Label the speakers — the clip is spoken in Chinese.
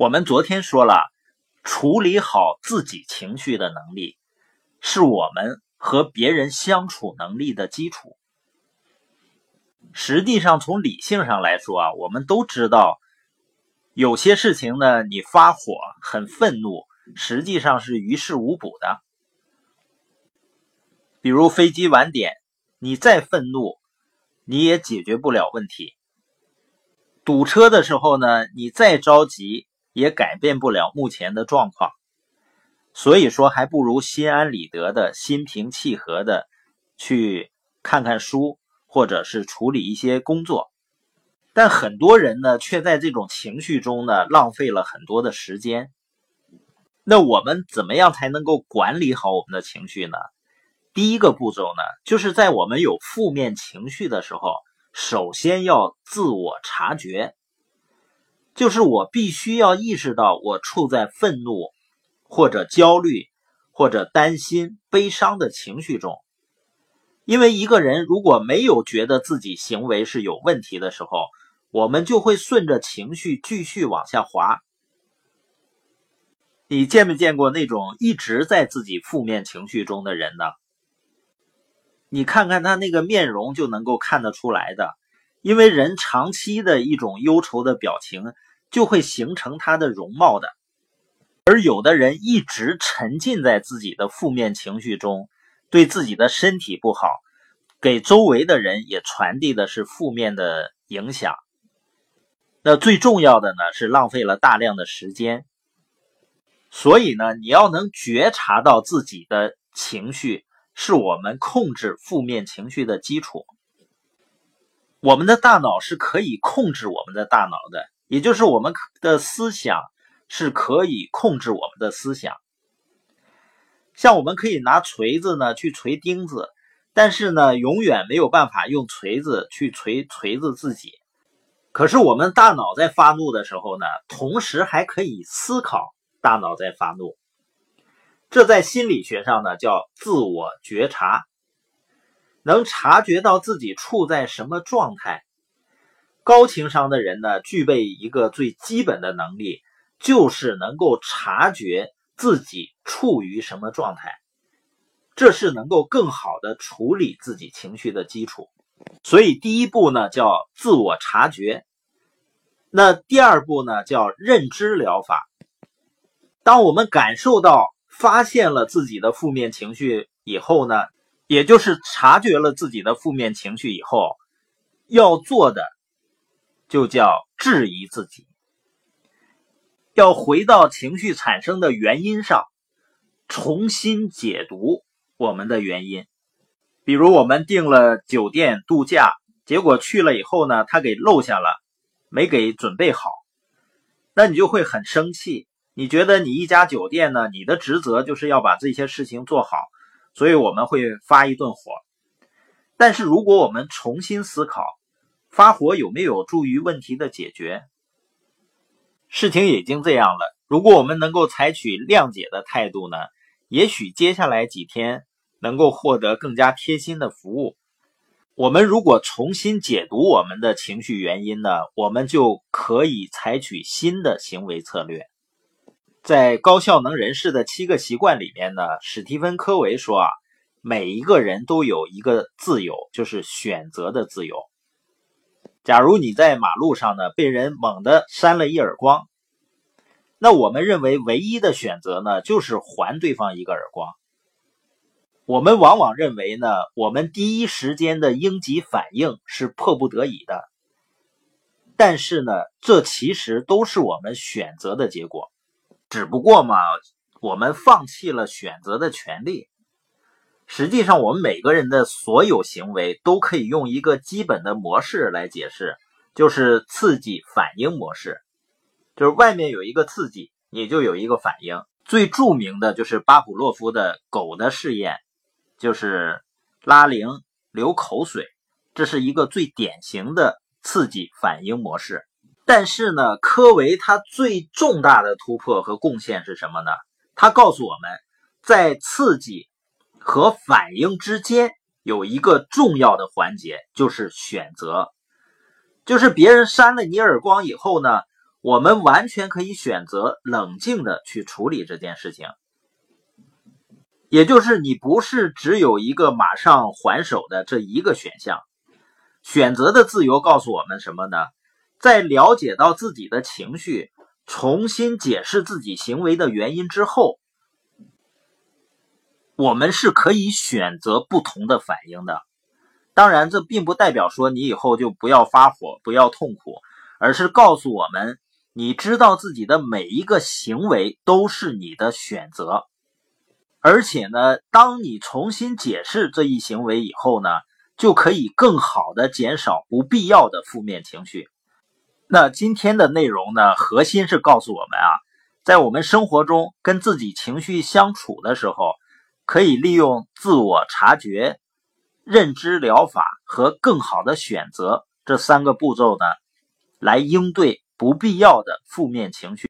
Speaker 1: 我们昨天说了，处理好自己情绪的能力，是我们和别人相处能力的基础。实际上，从理性上来说啊，我们都知道，有些事情呢，你发火、很愤怒，实际上是于事无补的。比如飞机晚点，你再愤怒，你也解决不了问题；堵车的时候呢，你再着急。也改变不了目前的状况，所以说还不如心安理得的心平气和的去看看书，或者是处理一些工作。但很多人呢，却在这种情绪中呢，浪费了很多的时间。那我们怎么样才能够管理好我们的情绪呢？第一个步骤呢，就是在我们有负面情绪的时候，首先要自我察觉。就是我必须要意识到我处在愤怒，或者焦虑，或者担心、悲伤的情绪中。因为一个人如果没有觉得自己行为是有问题的时候，我们就会顺着情绪继续往下滑。你见没见过那种一直在自己负面情绪中的人呢？你看看他那个面容就能够看得出来的，因为人长期的一种忧愁的表情。就会形成他的容貌的，而有的人一直沉浸在自己的负面情绪中，对自己的身体不好，给周围的人也传递的是负面的影响。那最重要的呢，是浪费了大量的时间。所以呢，你要能觉察到自己的情绪，是我们控制负面情绪的基础。我们的大脑是可以控制我们的大脑的。也就是我们的思想是可以控制我们的思想，像我们可以拿锤子呢去锤钉子，但是呢永远没有办法用锤子去锤锤子自己。可是我们大脑在发怒的时候呢，同时还可以思考，大脑在发怒，这在心理学上呢叫自我觉察，能察觉到自己处在什么状态。高情商的人呢，具备一个最基本的能力，就是能够察觉自己处于什么状态，这是能够更好的处理自己情绪的基础。所以第一步呢叫自我察觉，那第二步呢叫认知疗法。当我们感受到、发现了自己的负面情绪以后呢，也就是察觉了自己的负面情绪以后，要做的。就叫质疑自己，要回到情绪产生的原因上，重新解读我们的原因。比如我们订了酒店度假，结果去了以后呢，他给漏下了，没给准备好，那你就会很生气。你觉得你一家酒店呢，你的职责就是要把这些事情做好，所以我们会发一顿火。但是如果我们重新思考，发火有没有助于问题的解决？事情已经这样了，如果我们能够采取谅解的态度呢？也许接下来几天能够获得更加贴心的服务。我们如果重新解读我们的情绪原因呢，我们就可以采取新的行为策略。在《高效能人士的七个习惯》里面呢，史蒂芬·科维说啊，每一个人都有一个自由，就是选择的自由。假如你在马路上呢，被人猛地扇了一耳光，那我们认为唯一的选择呢，就是还对方一个耳光。我们往往认为呢，我们第一时间的应急反应是迫不得已的，但是呢，这其实都是我们选择的结果，只不过嘛，我们放弃了选择的权利。实际上，我们每个人的所有行为都可以用一个基本的模式来解释，就是刺激反应模式。就是外面有一个刺激，你就有一个反应。最著名的就是巴甫洛夫的狗的试验，就是拉铃、流口水，这是一个最典型的刺激反应模式。但是呢，科维他最重大的突破和贡献是什么呢？他告诉我们，在刺激。和反应之间有一个重要的环节，就是选择。就是别人扇了你耳光以后呢，我们完全可以选择冷静的去处理这件事情。也就是你不是只有一个马上还手的这一个选项，选择的自由告诉我们什么呢？在了解到自己的情绪，重新解释自己行为的原因之后，我们是可以选择不同的反应的。当然，这并不代表说你以后就不要发火、不要痛苦，而是告诉我们，你知道自己的每一个行为都是你的选择。而且呢，当你重新解释这一行为以后呢，就可以更好的减少不必要的负面情绪。那今天的内容呢，核心是告诉我们啊，在我们生活中跟自己情绪相处的时候，可以利用自我察觉、认知疗法和更好的选择这三个步骤呢，来应对不必要的负面情绪。